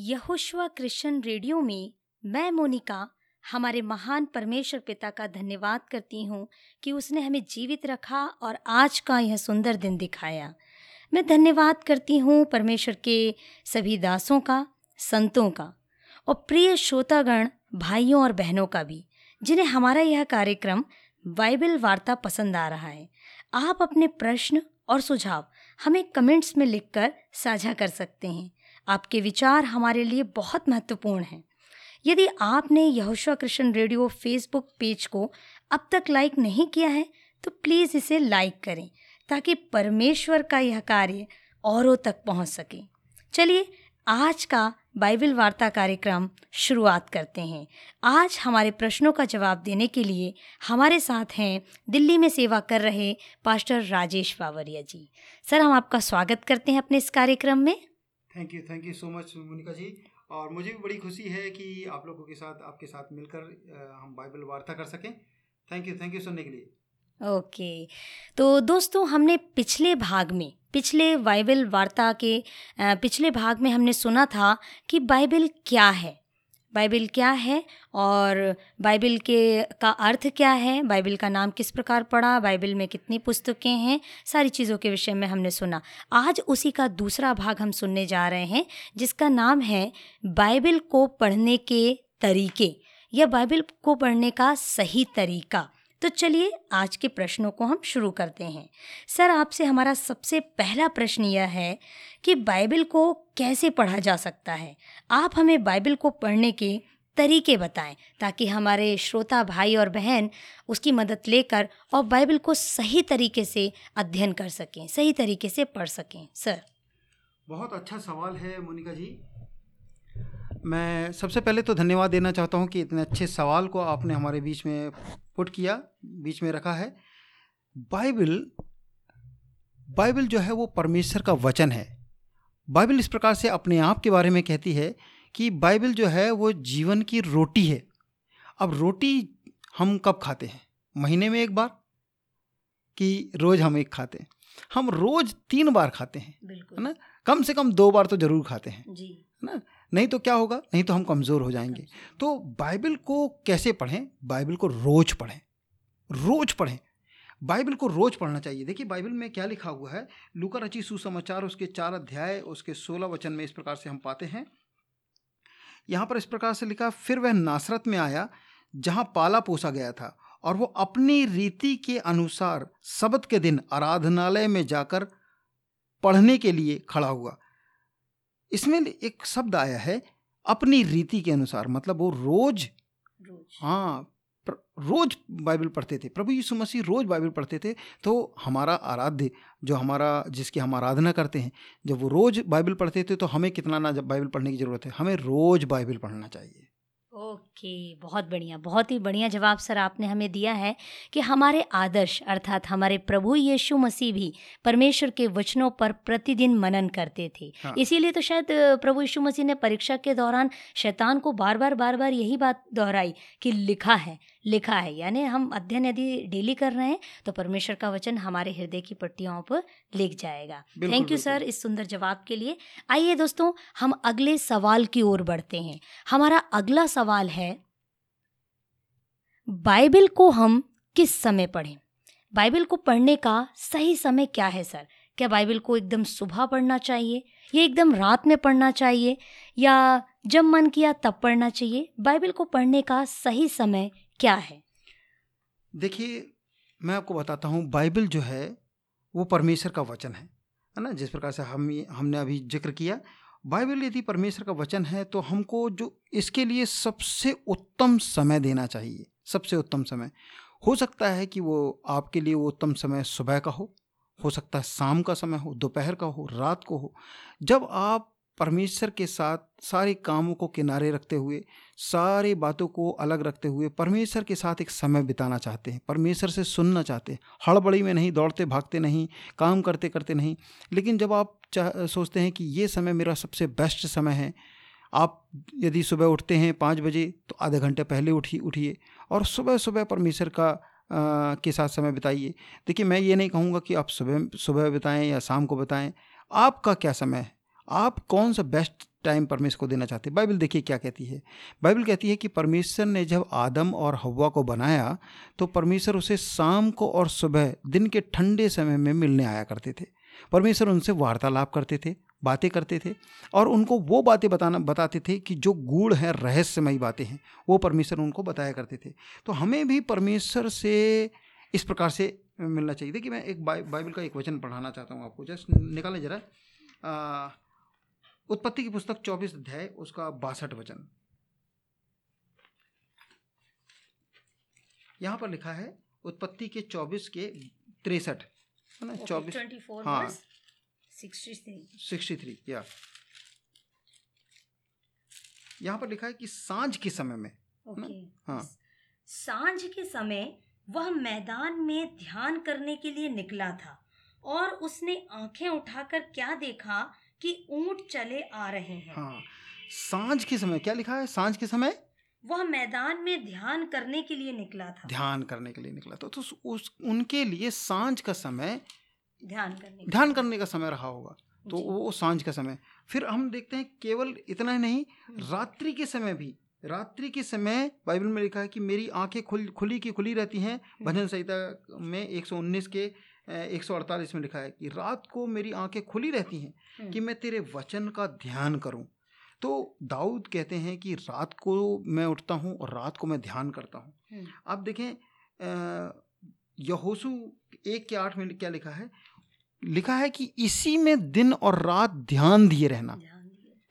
Yehoshua Christian radio में मैं, मोनिका, हमारे महान परमेश्वर पिता का धन्यवाद करती हूँ कि उसने हमें जीवित रखा और आज का यह सुंदर दिन दिखाया। मैं धन्यवाद करती हूँ परमेश्वर के सभी दासों का, संतों का और प्रिय श्रोतागण, भाइयों और बहनों का भी, जिन्हें हमारा यह कार्यक्रम बाइबल वार्ता पसंद आ रहा है। आप अपने प्रश्न और सुझाव हमें कमेंट्स में लिखकर साझा कर सकते हैं। आपके विचार हमारे लिए बहुत महत्वपूर्ण हैं। यदि आपने यहोशुआ कृष्ण रेडियो फेसबुक पेज को अब तक लाइक नहीं किया है तो प्लीज़ इसे लाइक करें, ताकि परमेश्वर का यह कार्य औरों तक पहुँच सके। चलिए, आज का बाइबल वार्ता कार्यक्रम शुरुआत करते हैं। आज हमारे प्रश्नों का जवाब देने के लिए हमारे साथ हैं दिल्ली में सेवा कर रहे पास्टर राजेश बावरिया जी। सर, हम आपका स्वागत करते हैं अपने इस कार्यक्रम में। Thank you thank you so much Monika ji. और मुझे भी बड़ी खुशी है कि आप लोगों के साथ, आपके साथ मिलकर हम बाइबल वार्ता कर सकें। थैंक यू थैंक यू सुनने के लिए। ओके तो दोस्तों, हमने पिछले भाग में, पिछले बाइबल वार्ता के पिछले भाग में हमने सुना था कि बाइबल क्या है। बाइबल क्या है और बाइबिल के का अर्थ क्या है, बाइबिल का नाम किस प्रकार पड़ा बाइबिल में कितनी पुस्तकें हैं, सारी चीज़ों के विषय में हमने सुना। आज उसी का दूसरा भाग हम सुनने जा रहे हैं, जिसका नाम है बाइबिल को पढ़ने के तरीके। या बाइबिल को पढ़ने का सही तरीका। तो चलिए आज के प्रश्नों को हम शुरू करते हैं। सर, आपसे हमारा सबसे पहला प्रश्न यह है कि बाइबल को कैसे पढ़ा जा सकता है? आप हमें बाइबल को पढ़ने के तरीके बताएँ, ताकि हमारे श्रोता भाई और बहन उसकी मदद लेकर और बाइबल को सही तरीके से अध्ययन कर सकें, सही तरीके से पढ़ सकें। सर। बहुत अच्छा सवाल है, मोनिका जी। मैं सबसे पहले तो धन्यवाद देना चाहता हूँ कि इतने अच्छे सवाल को आपने हमारे बीच में पुट किया बीच में रखा है। बाइबल बाइबल जो है वो परमेश्वर का वचन है। बाइबल इस प्रकार से अपने आप के बारे में कहती है कि बाइबल जो है वो जीवन की रोटी है। अब रोटी हम कब खाते हैं? महीने में एक बार कि रोज़ हम एक खाते हैं? हम रोज़ तीन बार खाते हैं है ना? कम से कम दो बार तो ज़रूर खाते हैं। जी। है ना? नहीं तो क्या होगा? नहीं तो हम कमज़ोर हो जाएँगे। तो बाइबल को कैसे पढ़ें? बाइबल को रोज पढ़ें। रोज पढ़ें। बाइबल को रोज पढ़ना चाहिए। देखिए, बाइबल में क्या लिखा हुआ है? लूका रची सुसमाचार, उसके चार अध्याय, उसके सोलह वचन में इस प्रकार से हम पाते हैं। यहाँ पर इस प्रकार से लिखा, फिर वह नासरत में आया, जहाँ पाला पोसा गया था, और वो अपनी रीति के अनुसार सबत के दिन आराधनालय में जाकर पढ़ने के लिए खड़ा हुआ। इसमें एक शब्द आया है अपनी रीति के अनुसार मतलब वो रोज हाँ रोज बाइबल पढ़ते थे। प्रभु यीशु मसीह रोज बाइबल पढ़ते थे तो हमारा आराध्य जो हमारा जिसकी हम आराधना करते हैं जब वो रोज बाइबल पढ़ते थे तो हमें कितना ना जब बाइबल पढ़ने की ज़रूरत है हमें रोज बाइबल पढ़ना चाहिए। ओके। बहुत बढ़िया बहुत ही बढ़िया जवाब सर आपने हमें दिया है कि हमारे आदर्श अर्थात हमारे प्रभु यीशु मसीह भी परमेश्वर के वचनों पर प्रतिदिन मनन करते थे। हाँ। इसीलिए तो शायद प्रभु यीशु मसीह ने परीक्षा के दौरान शैतान को बार बार बार बार यही बात दोहराई कि लिखा है लिखा है। यानी हम अध्ययन यदि डेली कर रहे हैं तो परमेश्वर का वचन हमारे हृदय की पट्टियों पर लिख जाएगा। थैंक यू सर इस सुंदर जवाब के लिए। आइए दोस्तों हम अगले सवाल की ओर बढ़ते हैं। हमारा अगला सवाल है बाइबल को हम किस समय पढ़ें? बाइबल को पढ़ने का सही समय क्या है, सर? क्या बाइबल को एकदम सुबह पढ़ना चाहिए? या एकदम रात में पढ़ना चाहिए? या जब मन किया तब पढ़ना चाहिए? बाइबल को पढ़ने का सही समय क्या है? देखिए, मैं आपको बताता हूँ, बाइबल जो है, वो परमेश्वर का वचन है है ना? जिस प्रकार से हम हमने अभी ज़िक्र किया, बाइबल यदि परमेश्वर का वचन है तो हमको जो इसके लिए सबसे उत्तम समय देना चाहिए। सबसे उत्तम समय। हो सकता है कि वो आपके लिए वो उत्तम समय सुबह का हो हो सकता है शाम का समय हो, दोपहर का हो, रात को हो। जब आप परमेश्वर के साथ सारे कामों को किनारे रखते हुए, सारी बातों को अलग रखते हुए परमेश्वर के साथ एक समय बिताना चाहते हैं, परमेश्वर से सुनना चाहते हैं, हड़बड़ी में नहीं, दौड़ते भागते नहीं, काम करते करते नहीं, लेकिन जब आप चाह सोचते हैं कि ये समय मेरा सबसे बेस्ट समय है आप यदि सुबह उठते हैं पाँच बजे तो आधे घंटे पहले उठी उठिए और सुबह सुबह परमेश्वर का आ, के साथ समय बिताइए। देखिए मैं ये नहीं कहूँगा कि आप सुबह सुबह बिताएँ या शाम को बिताएँ। आपका क्या समय है? आप कौन सा बेस्ट टाइम परमेश्वर को देना चाहते हैं? बाइबल देखिए क्या कहती है। बाइबल कहती है कि परमेश्वर ने जब आदम और हवा को बनाया तो परमेश्वर उसे शाम को और सुबह दिन के ठंडे समय में मिलने आया करते थे। परमेश्वर उनसे वार्तालाप करते थे बातें करते थे और उनको वो बातें बताना बताते थे कि जो गूढ़ हैं रहस्यमयी बातें हैं वो परमेश्वर उनको बताया करते थे। तो हमें भी परमेश्वर से इस प्रकार से मिलना चाहिए। देखिए मैं एक बाइबल का एक वचन पढ़ाना चाहता हूँ आपको। जस्ट निकालें जरा। उत्पत्ति की पुस्तक चौबीस अध्याय उसका बासठ वचन। यहाँ पर लिखा है उत्पत्ति के चौबीस के तिरसठ है ना? चौबीस हाँ। सिक्सटी थ्री या यहाँ पर लिखा है कि साँझ के समय में okay. हाँ। साँझ के समय वह मैदान में ध्यान करने के लिए निकला था और उसने आँखें उठाकर क्या देखा कि ऊँट चले आ रहे हैं। हाँ। साँझ के समय क्या लिखा है? साँझ के समय? वह मैदान में ध्यान करने के लिए निकला था। ध्यान करने के लिए निकला था। तो उस उनके लिए साँझ का समय ध्यान करने ध्यान करने का समय रहा होगा। तो वो साँझ का समय। फिर हम देखते हैं केवल इतना ही नहीं हम्म। रात्रि के समय भी रात्रि के समय बाइबल में लिखा है कि मेरी आँखें खुल खुली की खुली रहती हैं। हम्म। भजन संहिता में 119 के 148 में लिखा है कि रात को मेरी आँखें खुली रहती हैं हम्म। कि मैं तेरे वचन का ध्यान करूँ। तो दाऊद कहते हैं कि रात को मैं उठता हूँ और रात को मैं ध्यान करता हूँ। आप देखें यहोसू एक के आठ में क्या लिखा है? लिखा है कि इसी में दिन और रात ध्यान दिए रहना।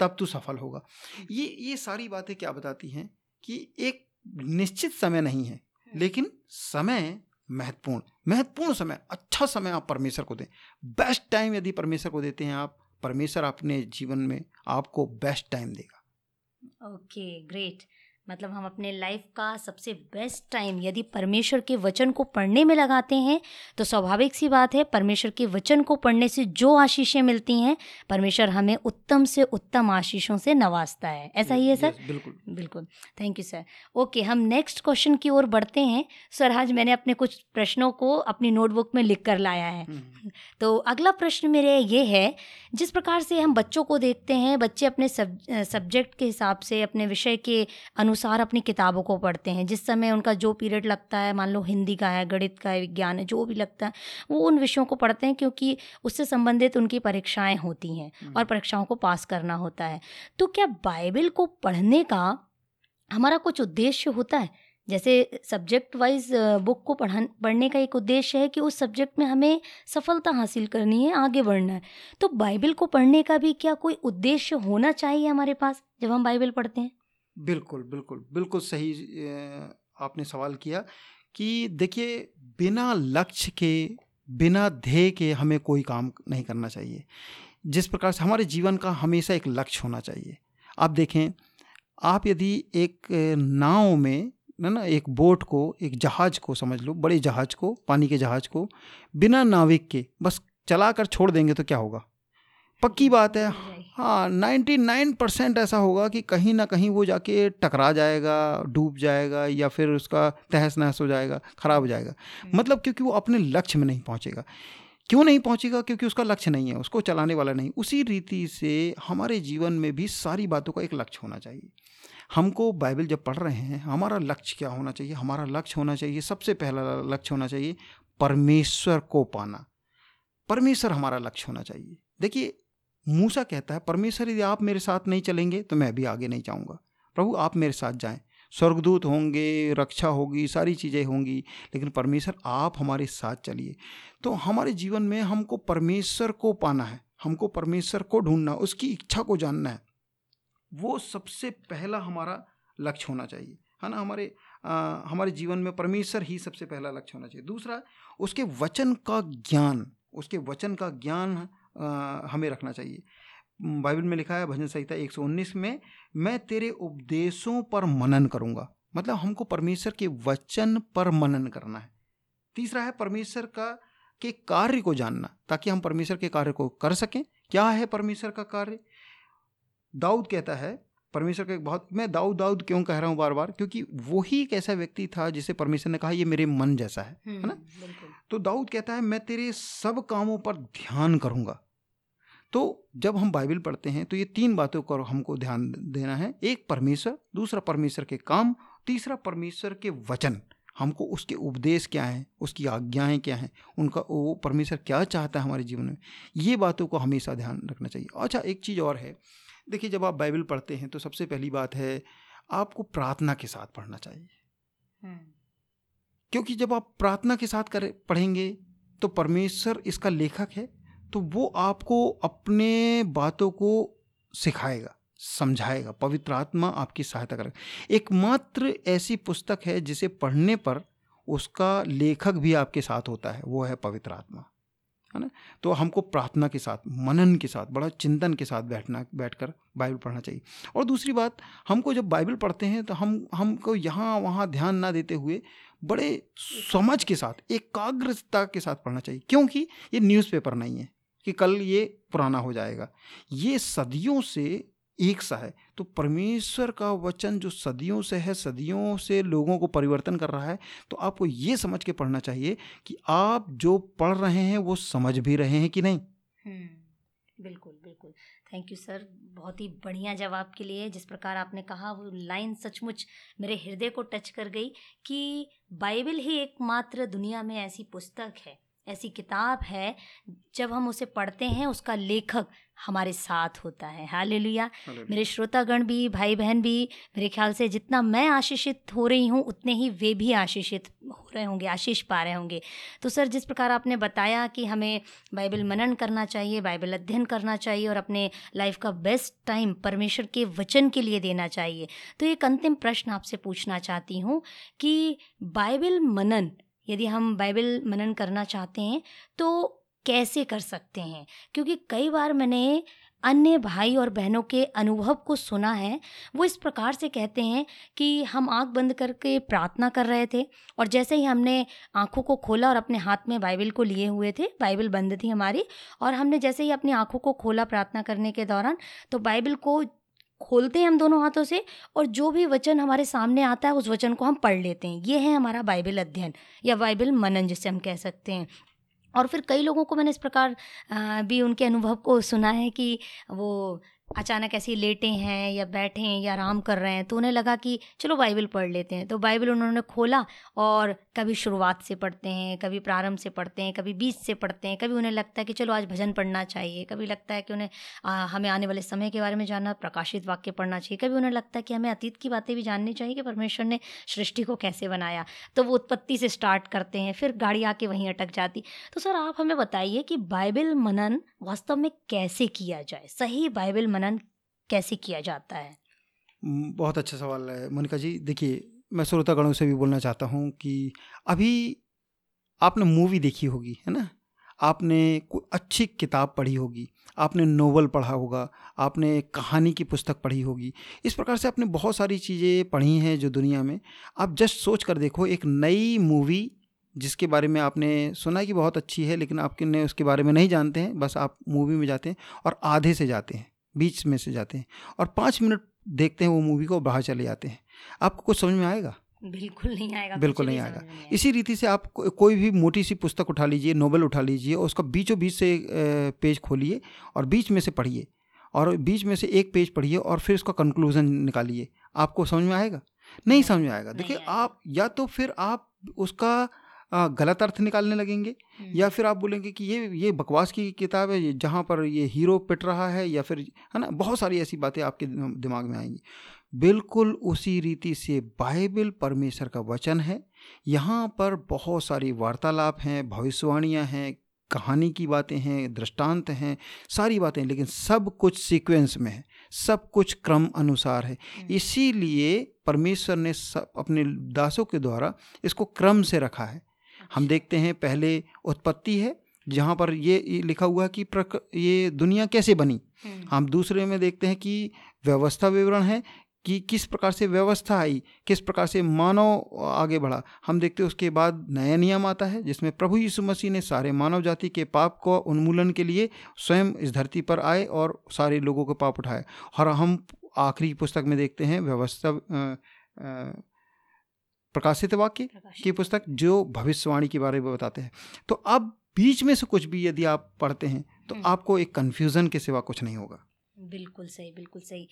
तब तू सफल होगा। ये ये सारी बातें क्या बताती हैं कि एक निश्चित समय नहीं है हम्म। लेकिन समय महत्वपूर्ण महत्वपूर्ण समय अच्छा समय आप परमेश्वर को दें। बेस्ट टाइम यदि परमेश्वर को देते हैं आप परमेश्वर अपने जीवन में आपको बेस्ट टाइम देगा। ओके ग्रेट मतलब हम अपने लाइफ का सबसे बेस्ट टाइम यदि परमेश्वर के वचन को पढ़ने में लगाते हैं तो स्वाभाविक सी बात है परमेश्वर के वचन को पढ़ने से जो आशीषें मिलती हैं परमेश्वर हमें उत्तम से उत्तम आशीषों से नवाजता है। ऐसा ही है सर बिल्कुल। बिल्कुल। थैंक यू सर ओके हम नेक्स्ट क्वेश्चन की ओर बढ़ते हैं। सर आज मैंने अपने कुछ प्रश्नों को अपनी नोटबुक में लिख कर लाया है। हम्म। तो अगला प्रश्न मेरे ये है जिस प्रकार से हम बच्चों को देखते हैं बच्चे अपने सब्जेक्ट के हिसाब से अपने विषय के अनुसार अपनी किताबों को पढ़ते हैं। जिस समय उनका जो पीरियड लगता है मान लो हिंदी का है गणित का है विज्ञान है जो भी लगता है वो उन विषयों को पढ़ते हैं क्योंकि उससे संबंधित उनकी परीक्षाएँ होती हैं और परीक्षाओं को पास करना होता है। तो क्या बाइबल को पढ़ने का हमारा कुछ उद्देश्य होता है? जैसे सब्जेक्ट वाइज बुक को पढ़ा पढ़ने का एक उद्देश्य है कि उस सब्जेक्ट में हमें सफलता हासिल करनी है आगे बढ़ना है। तो बाइबल को पढ़ने का भी क्या कोई उद्देश्य होना चाहिए हमारे पास जब हम बाइबल पढ़ते हैं? बिल्कुल बिल्कुल बिल्कुल सही आपने सवाल किया कि देखिए, बिना लक्ष्य के, बिना ध्येय के हमें कोई काम नहीं करना चाहिए। जिस प्रकार से हमारे जीवन का हमेशा एक लक्ष्य होना चाहिए। आप देखें, आप यदि एक नाव में, है ना, एक बोट को, एक जहाज़ को समझ लो, बड़े जहाज़ को, पानी के जहाज़ को, बिना नाविक के, बस चला कर छोड़ देंगे तो क्या होगा? पक्की बात है हाँ नाइन्टी नाइन परसेंट ऐसा होगा कि कहीं ना कहीं वो जाके टकरा जाएगा डूब जाएगा या फिर उसका तहस नहस हो जाएगा ख़राब हो जाएगा। हम्म। मतलब क्योंकि वो अपने लक्ष्य में नहीं पहुँचेगा। क्यों नहीं पहुँचेगा? क्योंकि उसका लक्ष्य नहीं है उसको चलाने वाला नहीं। उसी रीति से हमारे जीवन में भी सारी बातों का एक लक्ष्य होना चाहिए। हमको बाइबल जब पढ़ रहे हैं हमारा लक्ष्य क्या होना चाहिए? हमारा लक्ष्य होना चाहिए सबसे पहला लक्ष्य होना चाहिए परमेश्वर को पाना। परमेश्वर हमारा लक्ष्य होना चाहिए। देखिए मूसा कहता है परमेश्वर यदि आप मेरे साथ नहीं चलेंगे तो मैं भी आगे नहीं जाऊँगा। प्रभु आप मेरे साथ जाएँ। स्वर्गदूत होंगे रक्षा होगी सारी चीज़ें होंगी लेकिन परमेश्वर आप हमारे साथ चलिए। तो हमारे जीवन में हमको परमेश्वर को पाना है हमको परमेश्वर को ढूंढना उसकी इच्छा को जानना है। वो सबसे पहला हमारा लक्ष्य होना चाहिए है ना? हमारे आ, हमारे जीवन में परमेश्वर ही सबसे पहला लक्ष्य होना चाहिए। दूसरा उसके वचन का ज्ञान उसके वचन का ज्ञान हमें रखना चाहिए। बाइबल में लिखा है भजन संहिता 119 में मैं तेरे उपदेशों पर मनन करूँगा। मतलब हमको परमेश्वर के वचन पर मनन करना है। तीसरा है परमेश्वर का के कार्य को जानना ताकि हम परमेश्वर के कार्य को कर सकें। क्या है परमेश्वर का कार्य? दाऊद कहता है परमेश्वर का एक बहुत मैं दाऊद दाऊद क्यों कह रहा हूँ बार बार क्योंकि वही एक ऐसा व्यक्ति था जिसे परमेश्वर ने कहा ये मेरे मन जैसा है। है ना? हम्म, तो दाऊद कहता है मैं तेरे सब कामों पर ध्यान करूँगा। तो जब हम बाइबल पढ़ते हैं तो ये तीन बातों को हमको ध्यान देना है। एक परमेश्वर दूसरा परमेश्वर के काम तीसरा परमेश्वर के वचन। हमको उसके उपदेश क्या हैं उसकी आज्ञाएँ क्या हैं उनका वो परमेश्वर क्या चाहता है हमारे जीवन में ये बातों को हमेशा ध्यान रखना चाहिए। अच्छा एक चीज़ और है। देखिए जब आप बाइबल पढ़ते हैं तो सबसे पहली बात है आपको प्रार्थना के साथ पढ़ना चाहिए। हम्म। क्योंकि जब आप प्रार्थना के साथ कर पढ़ेंगे तो परमेश्वर इसका लेखक है तो वो आपको अपने बातों को सिखाएगा, समझाएगा, पवित्र आत्मा आपकी सहायता करेगा। एकमात्र ऐसी पुस्तक है जिसे पढ़ने पर उसका लेखक भी आपके साथ होता है, वो है पवित्र आत्मा। है ना? तो हमको प्रार्थना के साथ, मनन के साथ, बड़ा चिंतन के साथ बैठना, बैठकर बाइबल पढ़ना चाहिए। और दूसरी बात, हमको जब बाइबल पढ़ते हैं तो हम, हमको यहाँ वहाँ ध्यान ना देते हुए बड़े समझ के साथ, एकाग्रता के साथ पढ़ना चाहिए, क्योंकि ये न्यूज़पेपर नहीं है। कि कल ये पुराना हो जाएगा। ये सदियों से एक सा है। तो परमेश्वर का वचन जो सदियों से है सदियों से लोगों को परिवर्तन कर रहा है तो आपको ये समझ के पढ़ना चाहिए कि आप जो पढ़ रहे हैं वो समझ भी रहे हैं कि नहीं? हम्म, बिल्कुल बिल्कुल। थैंक यू सर बहुत ही बढ़िया जवाब के लिए जिस प्रकार आपने कहा वो लाइन सचमुच मेरे हृदय को टच कर गई कि बाइबल ही एकमात्र दुनिया में ऐसी पुस्तक है। ऐसी किताब है जब हम उसे पढ़ते हैं उसका लेखक हमारे साथ होता है। हाल मेरे श्रोतागण भी भाई बहन भी मेरे ख्याल से जितना मैं आशीषित हो रही हूँ उतने ही वे भी आशीषित हो रहे होंगे आशीष पा रहे होंगे। तो सर जिस प्रकार आपने बताया कि हमें बाइबल मनन करना चाहिए बाइबल अध्ययन करना चाहिए और अपने लाइफ का बेस्ट टाइम परमेश्वर के वचन के लिए देना चाहिए तो एक अंतिम प्रश्न आपसे पूछना चाहती हूँ कि बाइबल मनन यदि हम बाइबल मनन करना चाहते हैं तो कैसे कर सकते हैं? क्योंकि कई बार मैंने अन्य भाई और बहनों के अनुभव को सुना है, वो इस प्रकार से कहते हैं कि हम आँख बंद करके प्रार्थना कर रहे थे और जैसे ही हमने आँखों को खोला और अपने हाथ में बाइबल को लिए हुए थे, बाइबल बंद थी हमारी और हमने जैसे ही अपनी आँखों को खोला प्रार्थना करने के दौरान तो बाइबल को खोलते हैं हम दोनों हाथों से और जो भी वचन हमारे सामने आता है, उस वचन को हम पढ़ लेते हैं। ये है हमारा बाइबल अध्ययन या बाइबल मनन, जिसे हम कह सकते हैं। और फिर कई लोगों को मैंने इस प्रकार भी उनके अनुभव को सुना है कि वो अचानक ऐसे लेटे हैं या बैठे हैं या आराम कर रहे हैं तो उन्हें लगा कि चलो बाइबल पढ़ लेते हैं। तो बाइबल उन्होंने खोला और कभी शुरुआत से पढ़ते हैं कभी प्रारंभ से पढ़ते हैं कभी बीच से पढ़ते हैं कभी उन्हें लगता है कि चलो आज भजन पढ़ना चाहिए कभी लगता है कि उन्हें आ, हमें आने वाले समय के बारे में जानना प्रकाशित वाक्य पढ़ना चाहिए कभी उन्हें लगता है कि हमें अतीत की बातें भी जाननी चाहिए कि परमेश्वर ने सृष्टि को कैसे बनाया। तो वो उत्पत्ति से स्टार्ट करते हैं फिर गाड़ी आके वहीं अटक जाती। तो सर आप हमें बताइए कि बाइबल मनन वास्तव में कैसे किया जाए? सही बाइबल मनन कैसे किया जाता है? बहुत अच्छा सवाल है, मोनिका जी। देखिए, मैं श्रोतागणों से भी बोलना चाहता हूँ कि अभी आपने मूवी देखी होगी, है ना? आपने कोई अच्छी किताब पढ़ी होगी, आपने नोवेल पढ़ा होगा, आपने कहानी की पुस्तक पढ़ी होगी। इस प्रकार से आपने बहुत सारी चीज़ें पढ़ी हैं जो दुनिया में। आप जस्ट सोच कर देखो, एक नई मूवी, जिसके बारे में आपने सुना कि बहुत अच्छी है, लेकिन आपके उसके बारे में नहीं जानते हैं, बस आप मूवी में जाते हैं और आधे से जाते हैं। बीच में से जाते हैं और पाँच मिनट देखते हैं वो मूवी को बाहर चले जाते हैं। आपको कुछ समझ में आएगा? बिल्कुल नहीं आएगा बिल्कुल नहीं आएगा। इसी रीति से आप को, कोई भी मोटी सी पुस्तक उठा लीजिए नोवेल उठा लीजिए और उसका बीचों बीच से पेज खोलिए और बीच में से पढ़िए और बीच में से एक पेज पढ़िए और फिर उसका कंक्लूजन निकालिए। आपको समझ में आएगा? नहीं समझ में आएगा। देखिए आप या तो फिर आप उसका गलत अर्थ निकालने लगेंगे? हम्म। या फिर आप बोलेंगे कि ये ये बकवास की किताब है जहाँ पर ये हीरो पिट रहा है या फिर है ना? बहुत सारी ऐसी बातें आपके दिमाग में आएँगी। बिल्कुल उसी रीति से बाइबल परमेश्वर का वचन है। यहाँ पर बहुत सारी वार्तालाप हैं भविष्यवाणियाँ हैं कहानी की बातें हैं दृष्टांत हैं सारी बातें लेकिन सब कुछ सीक्वेंस में है। सब कुछ क्रम अनुसार है। हम्म। इसीलिए परमेश्वर ने सब अपने दासों के द्वारा इसको क्रम से रखा है। हम। देखते हैं पहले उत्पत्ति है जहाँ पर ये लिखा हुआ है कि प्रक ये दुनिया कैसे बनी हम्म। हम दूसरे में देखते हैं कि व्यवस्था विवरण है कि किस प्रकार से व्यवस्था आई किस प्रकार से मानव आगे बढ़ा हम देखते हैं उसके बाद नया नियम आता है जिसमें प्रभु यीशु मसीह ने सारे मानव जाति के पाप को उन्मूलन के लिए स्वयं इस धरती पर आए और सारे लोगों के पाप उठाए और हम आखिरी पुस्तक में देखते हैं व्यवस्था प्रकाशित वाक्य की पुस्तक जो भविष्यवाणी के बारे में बताते हैं। तो अब बीच में से कुछ भी यदि आप पढ़ते हैं तो हम्म। आपको एक कन्फ्यूज़न के सिवा कुछ नहीं होगा। बिल्कुल सही बिल्कुल सही।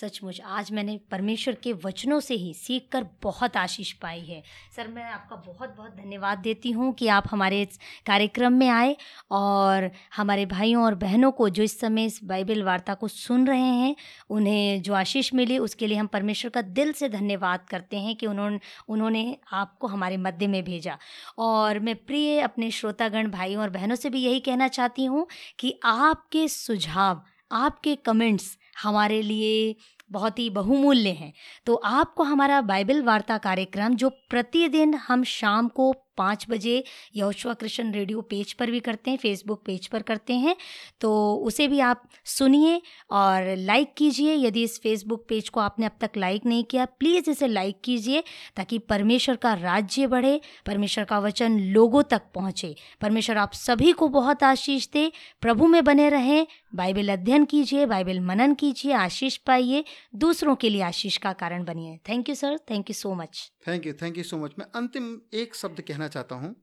सचमुच आज मैंने परमेश्वर के वचनों से ही सीख कर बहुत आशीष पाई है। सर, मैं आपका बहुत बहुत धन्यवाद देती हूँ कि आप हमारे कार्यक्रम में आए और हमारे भाइयों और बहनों को जो इस समय इस बाइबल वार्ता को सुन रहे हैं, उन्हें जो आशीष मिली, उसके लिए हम परमेश्वर का दिल से धन्यवाद करते हैं कि उन्होंने उन्होंने आपको हमारे मध्य में भेजा। और मैं प्रिय अपने श्रोतागण, भाइयों और बहनों से भी यही कहना चाहती हूँ कि आपके सुझाव, आपके कमेंट्स हमारे लिए बहुत ही बहुमूल्य हैं। तो आपको हमारा बाइबल वार्ता कार्यक्रम जो प्रतिदिन हम शाम को पाँच बजे यहोशुआ कृष्ण रेडियो पेज पर भी करते हैं, फेसबुक पेज पर करते हैं तो उसे भी आप सुनिए और लाइक कीजिए। यदि इस फेसबुक पेज को आपने अब तक लाइक नहीं किया, प्लीज़ इसे लाइक कीजिए ताकि परमेश्वर का राज्य बढ़े, परमेश्वर का वचन लोगों तक पहुँचे। परमेश्वर आप सभी को बहुत आशीष दे, प्रभु में बने रहें बाइबल अध्ययन कीजिए बाइबल मनन कीजिए आशीष पाइए दूसरों के लिए आशीष का कारण बनिए। Thank you sir thank you so much thank you thank you so much मैं अंतिम एक शब्द कहना चाहता हूँ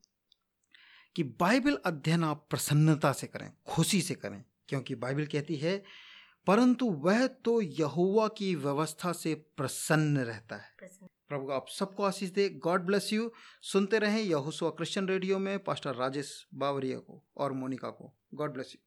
कि बाइबल अध्ययन आप प्रसन्नता से करें खुशी से करें क्योंकि बाइबल कहती है परंतु वह तो यहुआ की व्यवस्था से प्रसन्न रहता है। प्रभु आप सबको आशीष दे। गॉड ब्लेस यू सुनते रहें यहोशुआ क्रिश्चियन रेडियो में पास्टर राजेश बावरिया को और मोनिका को। God bless you